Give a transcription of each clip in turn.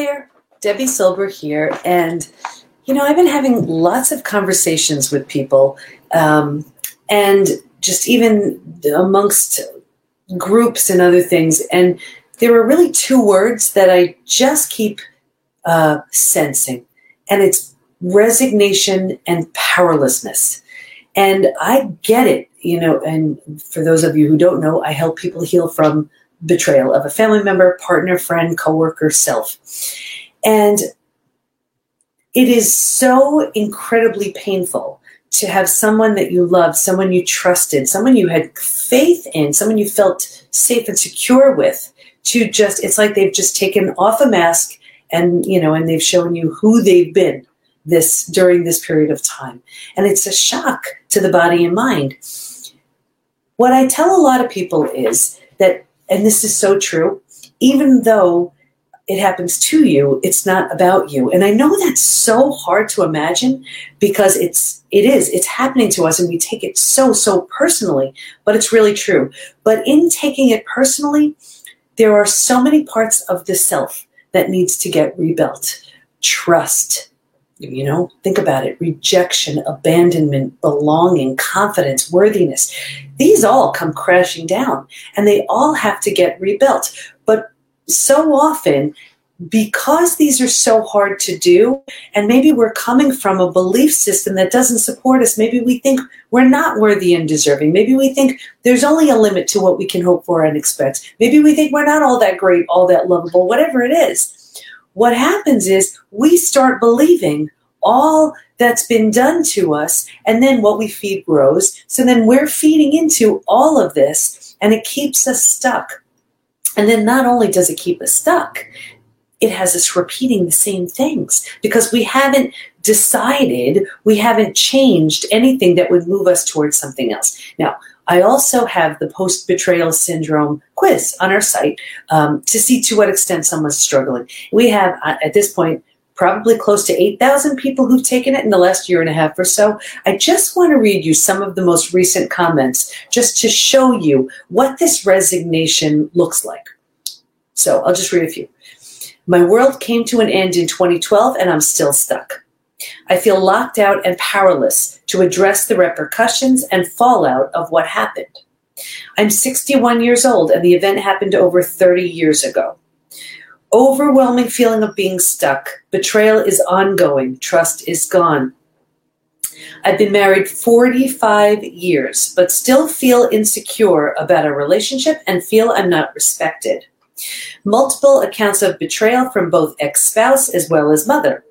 there, Debbie Silber here, and you know I've been having lots of conversations with people, um, and just even amongst groups and other things, and there are really two words that I just keep uh, sensing, and it's resignation and powerlessness. And I get it, you know, and for those of you who don't know, I help people heal from betrayal of a family member, partner, friend, coworker, self. And it is so incredibly painful to have someone that you love, someone you trusted, someone you had faith in, someone you felt safe and secure with, to just, it's like they've just taken off a mask and, you know, and they've shown you who they've been this during this period of time. And it's a shock to the body and mind. What I tell a lot of people is that, and this is so true, even though it happens to you it's not about you. And i know that's so hard to imagine because it's it is it's happening to us and we take it so so personally but it's really true. But in taking it personally there are so many parts of the self that needs to get rebuilt. Trust you know think about it. Rejection abandonment belonging confidence worthiness these all come crashing down and they all have to get rebuilt. But so often because these are so hard to do and maybe we're coming from a belief system that doesn't support us maybe we think we're not worthy and deserving. Maybe we think there's only a limit to what we can hope for and expect. Maybe we think we're not all that great all that lovable whatever it is. What happens is we start believing all that's been done to us, and then what we feed grows. So then we're feeding into all of this, and it keeps us stuck. And then not only does it keep us stuck, it has us repeating the same things because we haven't decided, we haven't changed anything that would move us towards something else. Now, I also have the post betrayal syndrome quiz on our site um, to see to what extent someone's struggling. We have, uh, at this point, probably close to 8,000 people who've taken it in the last year and a half or so. I just want to read you some of the most recent comments just to show you what this resignation looks like. So I'll just read a few. My world came to an end in 2012 and I'm still stuck. I feel locked out and powerless to address the repercussions and fallout of what happened. I'm 61 years old and the event happened over 30 years ago. Overwhelming feeling of being stuck. Betrayal is ongoing. Trust is gone. I've been married 45 years, but still feel insecure about a relationship and feel I'm not respected. Multiple accounts of betrayal from both ex spouse as well as mother.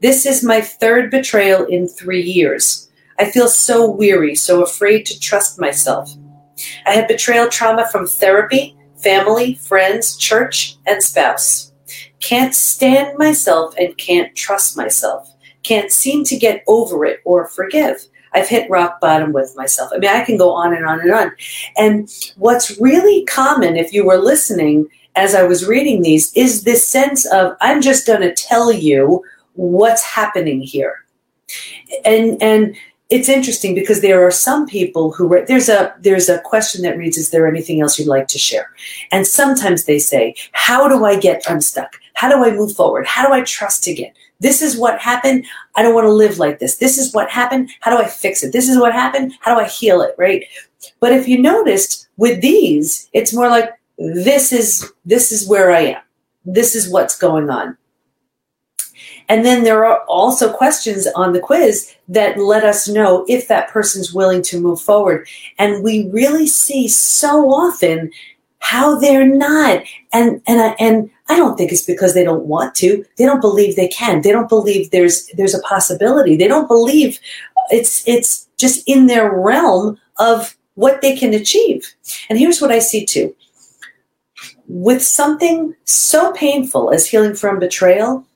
This is my third betrayal in three years. I feel so weary, so afraid to trust myself. I had betrayal trauma from therapy, family, friends, church, and spouse. Can't stand myself and can't trust myself. Can't seem to get over it or forgive. I've hit rock bottom with myself. I mean, I can go on and on and on. And what's really common, if you were listening as I was reading these, is this sense of I'm just going to tell you what's happening here. And and it's interesting because there are some people who there's a there's a question that reads is there anything else you'd like to share? And sometimes they say how do i get unstuck? How do i move forward? How do i trust again? This is what happened. I don't want to live like this. This is what happened. How do i fix it? This is what happened. How do i heal it? Right? But if you noticed with these it's more like this is this is where i am. This is what's going on and then there are also questions on the quiz that let us know if that person's willing to move forward. And we really see so often how they're not. And and I, and I don't think it's because they don't want to. They don't believe they can. They don't believe there's there's a possibility. They don't believe it's it's just in their realm of what they can achieve. And here's what I see too. With something so painful as healing from betrayal,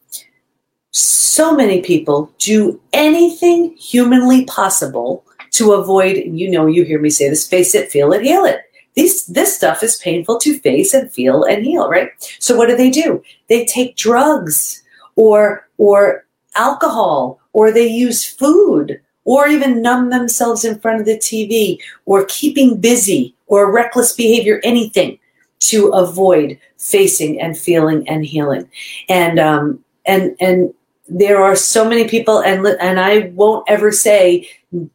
so many people do anything humanly possible to avoid, you know, you hear me say this face it, feel it, heal it. These, this stuff is painful to face and feel and heal, right? So what do they do? They take drugs or, or alcohol, or they use food, or even numb themselves in front of the TV, or keeping busy, or reckless behavior, anything to avoid facing and feeling and healing. And um, and and there are so many people and and I won't ever say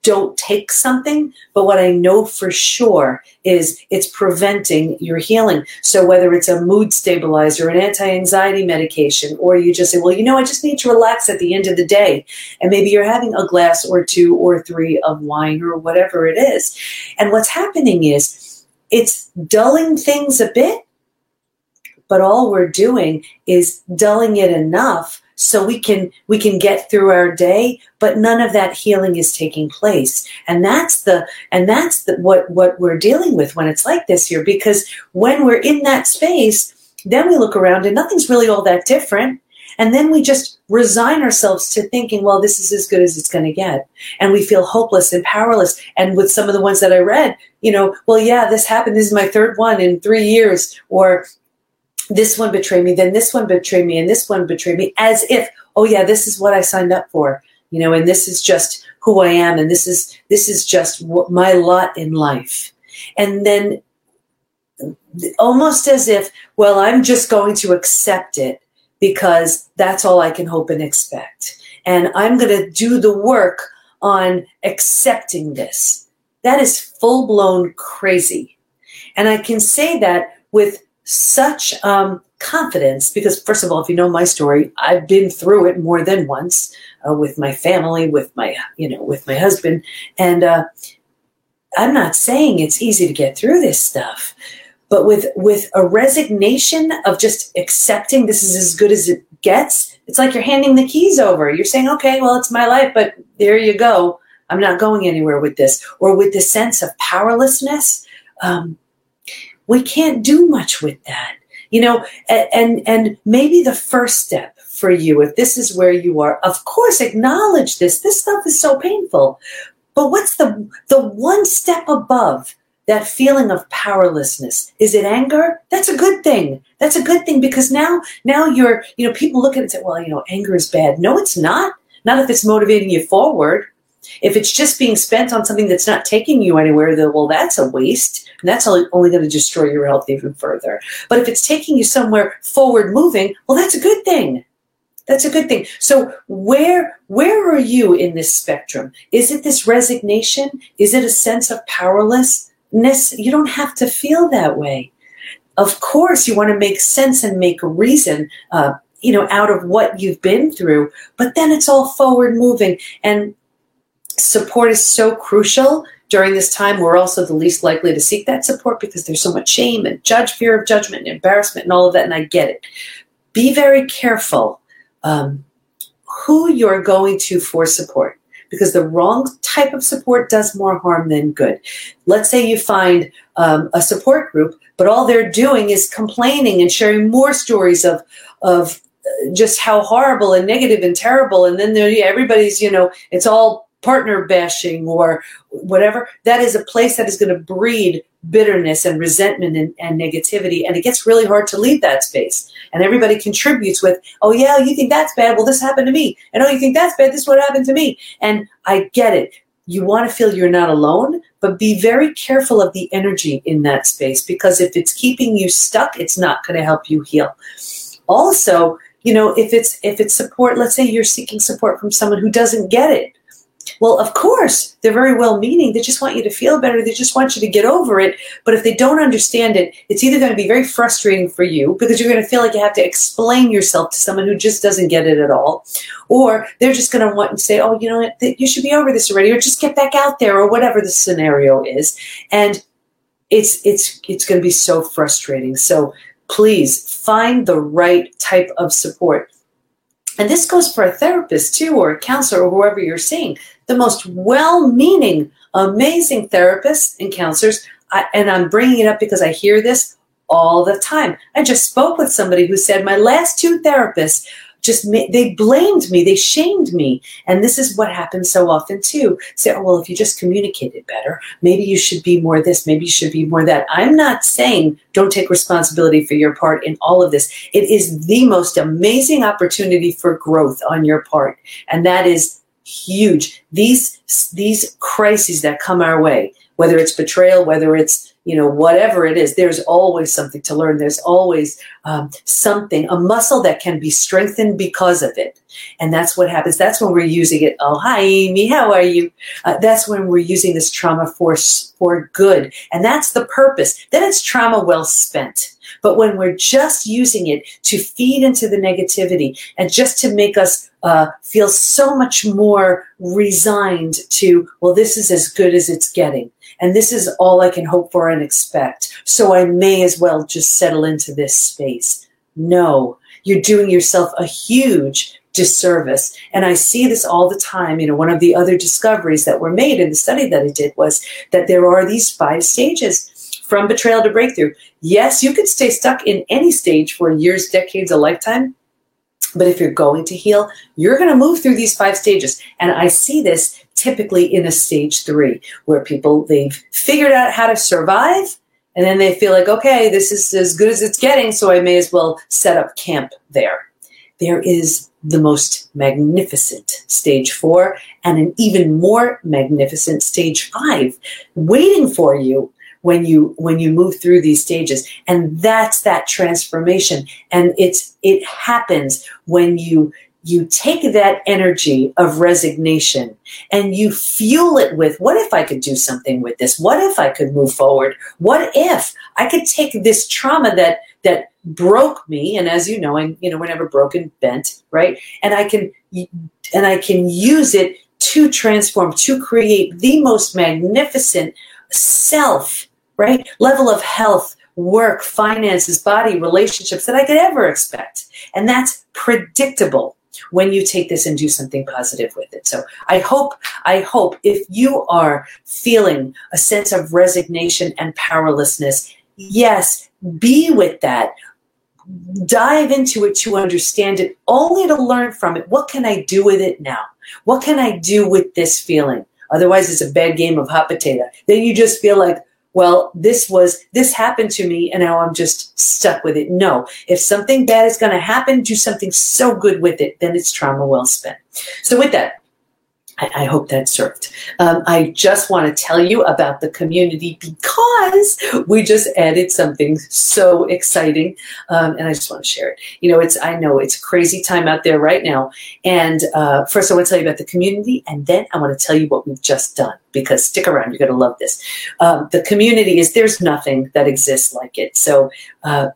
don't take something but what I know for sure is it's preventing your healing. So whether it's a mood stabilizer an anti-anxiety medication or you just say well you know I just need to relax at the end of the day. And maybe you're having a glass or two or three of wine or whatever it is. And what's happening is it's dulling things a bit but all we're doing is dulling it enough so we can we can get through our day but none of that healing is taking place. And that's the and that's the, what what we're dealing with when it's like this here because when we're in that space then we look around and nothing's really all that different. And then we just resign ourselves to thinking well this is as good as it's going to get. And we feel hopeless and powerless. And with some of the ones that i read you know well yeah this happened this is my third one in three years or this one betrayed me, then this one betrayed me, and this one betrayed me, as if, oh yeah, this is what I signed up for, you know, and this is just who I am, and this is this is just my lot in life, and then almost as if, well, I'm just going to accept it because that's all I can hope and expect, and I'm going to do the work on accepting this. That is full blown crazy, and I can say that with such um, confidence because first of all if you know my story i've been through it more than once uh, with my family with my you know with my husband. And uh, i'm not saying it's easy to get through this stuff but with with a resignation of just accepting this is as good as it gets it's like you're handing the keys over. You're saying okay well it's my life but there you go. I'm not going anywhere with this. Or with the sense of powerlessness um, we can't do much with that you know and and maybe the first step for you if this is where you are of course acknowledge this. This stuff is so painful but what's the the one step above that feeling of powerlessness? Is it anger? That's a good thing. That's a good thing because now now you're you know people look at it and say well you know anger is bad. No it's not. Not if it's motivating you forward if it's just being spent on something that's not taking you anywhere, well, that's a waste. And that's only, only going to destroy your health even further. But if it's taking you somewhere forward moving, well, that's a good thing. That's a good thing. So where where are you in this spectrum? Is it this resignation? Is it a sense of powerlessness? You don't have to feel that way. Of course, you want to make sense and make a reason, uh, you know, out of what you've been through. But then it's all forward moving, and support is so crucial during this time. We're also the least likely to seek that support because there's so much shame and judge, fear of judgment, and embarrassment, and all of that. And I get it. Be very careful um, who you're going to for support because the wrong type of support does more harm than good. Let's say you find um, a support group, but all they're doing is complaining and sharing more stories of of just how horrible and negative and terrible, and then everybody's you know it's all partner bashing or whatever, that is a place that is going to breed bitterness and resentment and, and, negativity. And it gets really hard to leave that space. And everybody contributes with, oh, yeah, you think that's bad? Well, this happened to me. And oh, you think that's bad? This is what happened to me. And I get it. You want to feel you're not alone, but be very careful of the energy in that space because if it's keeping you stuck, it's not going to help you heal. Also, you know, if it's if it's support, let's say you're seeking support from someone who doesn't get it well, of course, they're very well meaning. They just want you to feel better. They just want you to get over it. But if they don't understand it, it's either going to be very frustrating for you because you're going to feel like you have to explain yourself to someone who just doesn't get it at all. Or they're just going to want to say, oh, you know what, you should be over this already, or just get back out there, or whatever the scenario is. And it's it's it's going to be so frustrating. So please find the right type of support. And this goes for a therapist too, or a counselor, or whoever you're seeing the most well meaning, amazing therapists and counselors. I, and I'm bringing it up because I hear this all the time. I just spoke with somebody who said, My last two therapists just they blamed me, they shamed me. And this is what happens so often too. Say, oh, well, if you just communicated better, maybe you should be more this, maybe you should be more that. I'm not saying don't take responsibility for your part in all of this. It is the most amazing opportunity for growth on your part. And that is huge. These these crises that come our way, whether it's betrayal, whether it's you know, whatever it is, there's always something to learn. There's always um, something, a muscle that can be strengthened because of it. And that's what happens. That's when we're using it. Oh, hi, Amy. How are you? Uh, that's when we're using this trauma for, for good. And that's the purpose. Then it's trauma well spent. But when we're just using it to feed into the negativity and just to make us uh, feel so much more resigned to, well, this is as good as it's getting. And this is all I can hope for and expect. So I may as well just settle into this space. No, you're doing yourself a huge disservice. And I see this all the time. You know, one of the other discoveries that were made in the study that I did was that there are these five stages from betrayal to breakthrough. Yes, you could stay stuck in any stage for years, decades, a lifetime. But if you're going to heal, you're going to move through these five stages. And I see this typically in a stage three, where people, they've figured out how to survive. And then they feel like, okay, this is as good as it's getting. So I may as well set up camp there. There is the most magnificent stage four and an even more magnificent stage five waiting for you when you when you move through these stages and that's that transformation and it's it happens when you you take that energy of resignation and you fuel it with what if I could do something with this? What if I could move forward? What if I could take this trauma that that broke me and as you know, I you know, we're never broken, bent, right? And I can and I can use it to transform, to create the most magnificent self right? Level of health, work, finances, body, relationships that I could ever expect. And that's predictable when you take this and do something positive with it. So I hope, I hope if you are feeling a sense of resignation and powerlessness, yes, be with that. Dive into it to understand it, only to learn from it. What can I do with it now? What can I do with this feeling? Otherwise, it's a bad game of hot potato. Then you just feel like, well, this was, this happened to me and now I'm just stuck with it. No, if something bad is going to happen, do something so good with it, then it's trauma well spent. So with that, I, I hope that served. Um, I just want to tell you about the community because we just added something so exciting, um, and I just want to share it. You know, it's I know it's a crazy time out there right now, and uh, first I want to tell you about the community, and then I want to tell you what we've just done because stick around, you're going to love this. Um, the community is there's nothing that exists like it. So. Uh,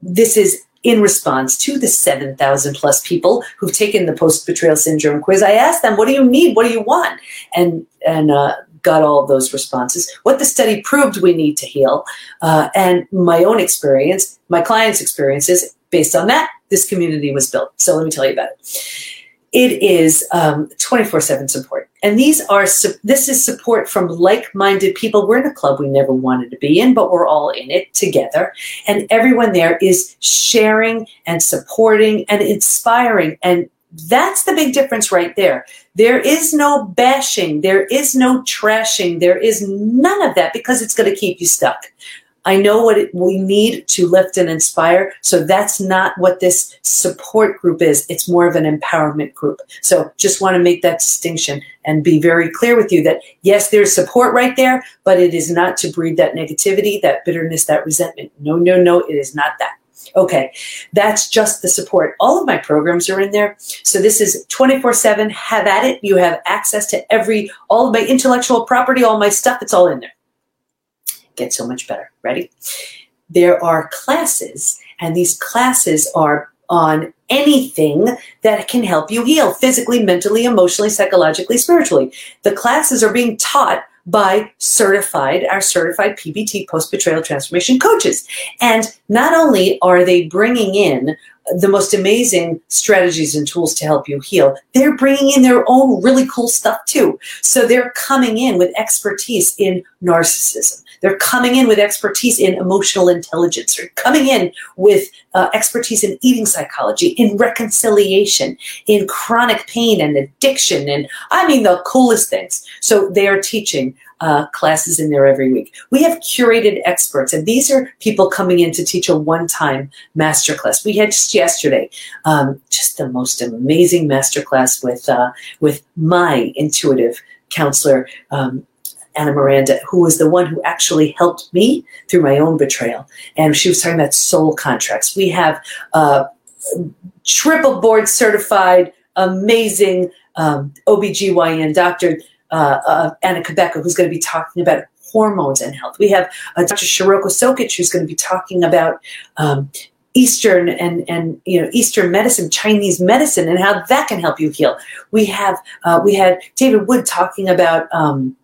this is in response to the 7,000 plus people who've taken the post betrayal syndrome quiz, I asked them, what do you need? What do you want? And, and, uh, got all those responses. What the study proved we need to heal, uh, and my own experience, my clients' experiences, based on that, this community was built. So let me tell you about it it is um, 24-7 support. And these are this is support from like-minded people. We're in a club we never wanted to be in but we're all in it together. And everyone there is sharing and supporting and inspiring. And that's the big difference right there. There is no bashing. There is no trashing. There is none of that because it's going to keep you stuck I know what it, we need to lift and inspire. So that's not what this support group is. It's more of an empowerment group. So just want to make that distinction and be very clear with you that yes, there's support right there, but it is not to breed that negativity, that bitterness, that resentment. No, no, no, it is not that. Okay, that's just the support. All of my programs are in there. So this is 24 7. Have at it. You have access to every, all of my intellectual property, all my stuff. It's all in there get so much better. Ready? There are classes, and these classes are on anything that can help you heal physically, mentally, emotionally, psychologically, spiritually. The classes are being taught by certified, our certified PBT post betrayal transformation coaches. And not only are they bringing in the most amazing strategies and tools to help you heal, they're bringing in their own really cool stuff too. So they're coming in with expertise in narcissism. They're coming in with expertise in emotional intelligence. They're coming in with uh, expertise in eating psychology, in reconciliation, in chronic pain and addiction, and I mean the coolest things. So they are teaching uh, classes in there every week. We have curated experts, and these are people coming in to teach a one-time masterclass. We had just yesterday, um, just the most amazing masterclass with uh, with my intuitive counselor. Um, Anna Miranda, who was the one who actually helped me through my own betrayal. And she was talking about soul contracts. We have uh, triple board certified, amazing um, OBGYN doctor, uh, uh, Anna Cabeca, who's going to be talking about hormones and health. We have uh, Dr. Shiroko Sokitch, who's going to be talking about um, Eastern and and you know Eastern medicine, Chinese medicine, and how that can help you heal. We have uh, we had David Wood talking about. Um,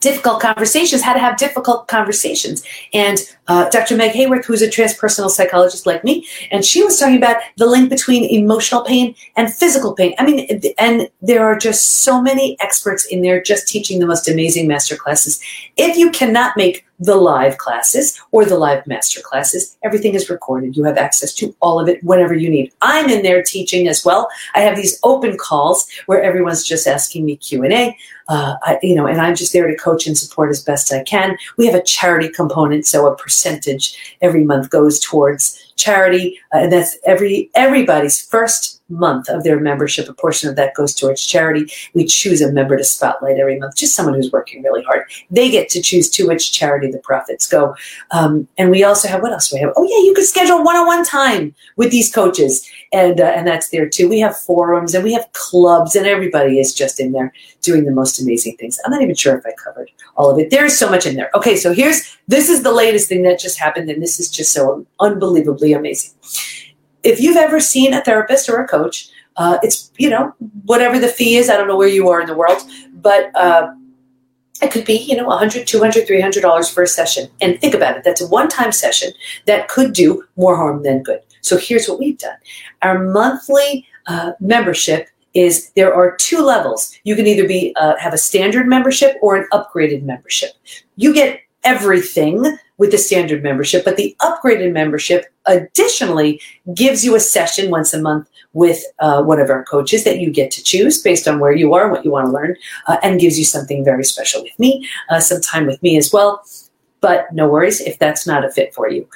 difficult conversations, how to have difficult conversations. And uh, Dr. Meg Haworth, who's a transpersonal psychologist like me, and she was talking about the link between emotional pain and physical pain. I mean, and there are just so many experts in there just teaching the most amazing master classes. If you cannot make the live classes or the live master classes. Everything is recorded. You have access to all of it whenever you need. I'm in there teaching as well. I have these open calls where everyone's just asking me Q and A. Uh, you know, and I'm just there to coach and support as best I can. We have a charity component, so a every month goes towards charity, uh, and that's every everybody's first month of their membership. A portion of that goes towards charity. We choose a member to spotlight every month, just someone who's working really hard. They get to choose to which charity the profits go. Um, and we also have what else do we have? Oh yeah, you can schedule one-on-one time with these coaches, and uh, and that's there too. We have forums and we have clubs, and everybody is just in there doing the most amazing things. I'm not even sure if I covered all of it. There is so much in there. Okay, so here's this is the latest thing that just happened, and this is just so unbelievably amazing if you've ever seen a therapist or a coach, uh, it's you know whatever the fee is. I don't know where you are in the world, but uh, it could be you know 100 200 300 dollars for a session. And think about it that's a one-time session that could do more harm than good. So here's what we've done. Our monthly uh, membership is there are two levels. You can either be uh, have a standard membership or an upgraded membership. You get everything with the standard membership, but the upgraded membership additionally gives you a session once a month with uh, one of our coaches that you get to choose based on where you are and what you want to learn, uh, and gives you something very special with me, uh, some time with me as well. But no worries if that's not a fit for you.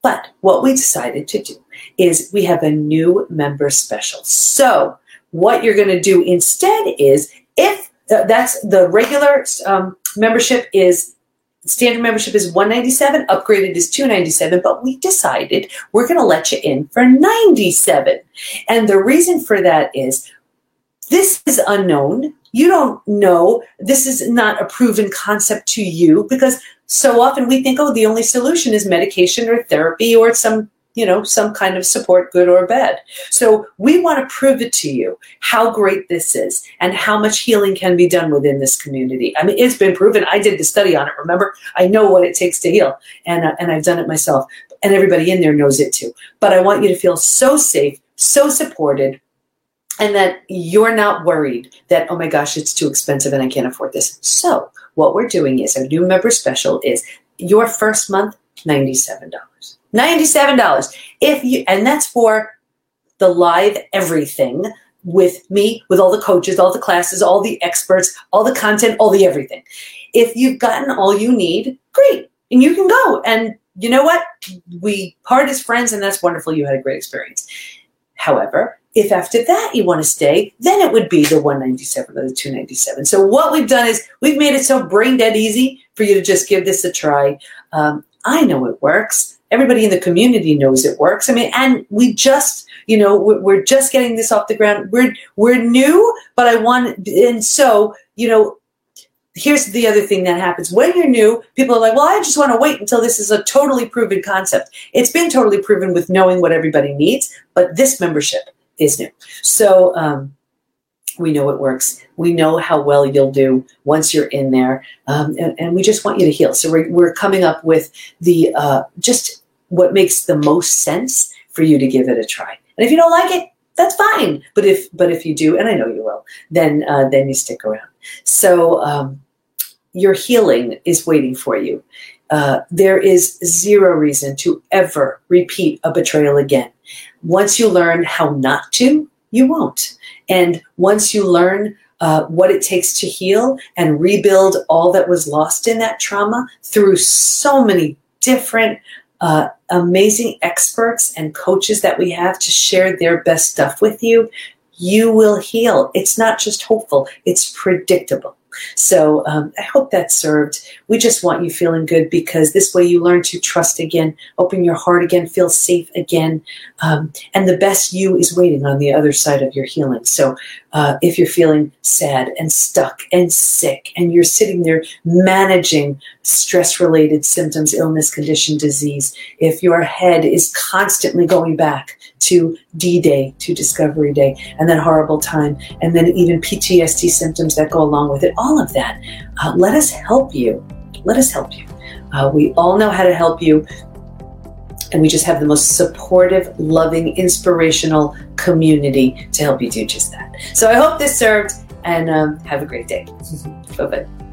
But what we decided to do is we have a new member special. So, what you're going to do instead is if that's the regular um, membership is standard membership is 197 upgraded is 297 but we decided we're going to let you in for 97 and the reason for that is this is unknown. You don't know. This is not a proven concept to you because so often we think oh the only solution is medication or therapy or some you know, some kind of support, good or bad. So we want to prove it to you how great this is and how much healing can be done within this community. I mean, it's been proven. I did the study on it. Remember, I know what it takes to heal, and uh, and I've done it myself, and everybody in there knows it too. But I want you to feel so safe, so supported. And that you're not worried that, oh my gosh, it's too expensive and I can't afford this. So, what we're doing is our new member special is your first month, $97. $97. If you and that's for the live everything with me, with all the coaches, all the classes, all the experts, all the content, all the everything. If you've gotten all you need, great. And you can go. And you know what? We part as friends, and that's wonderful. You had a great experience. However, if after that you want to stay, then it would be the 197 or the 297. So what we've done is we've made it so brain dead easy for you to just give this a try. Um, I know it works everybody in the community knows it works. I mean, and we just, you know, we're just getting this off the ground. We're we're new, but I want, and so you know, here's the other thing that happens when you're new. People are like, well, I just want to wait until this is a totally proven concept. It's been totally proven with knowing what everybody needs, but this membership is new. So. Um, we know it works. We know how well you'll do once you're in there, um, and, and, we just want you to heal. So we're, we're coming up with the uh, just what makes the most sense for you to give it a try. And if you don't like it, that's fine. But if but if you do, and I know you will, then uh, then you stick around. So um, your healing is waiting for you. Uh, there is zero reason to ever repeat a betrayal again. Once you learn how not to, you won't. And once you learn uh, what it takes to heal and rebuild all that was lost in that trauma through so many different uh, amazing experts and coaches that we have to share their best stuff with you, you will heal. It's not just hopeful, it's predictable. So um, I hope that served. We just want you feeling good because this way you learn to trust again, open your heart again, feel safe again. Um, and the best you is waiting on the other side of your healing. So uh, if you're feeling sad and stuck and sick and you're sitting there managing stress related symptoms, illness, condition, disease, if your head is constantly going back to D Day, to Discovery Day, and that horrible time, and then even PTSD symptoms that go along with it, all of that, uh, let us help you. Let us help you. Uh, we all know how to help you and we just have the most supportive, loving, inspirational community to help you do just that. So I hope this served and um, have a great day. bye bye.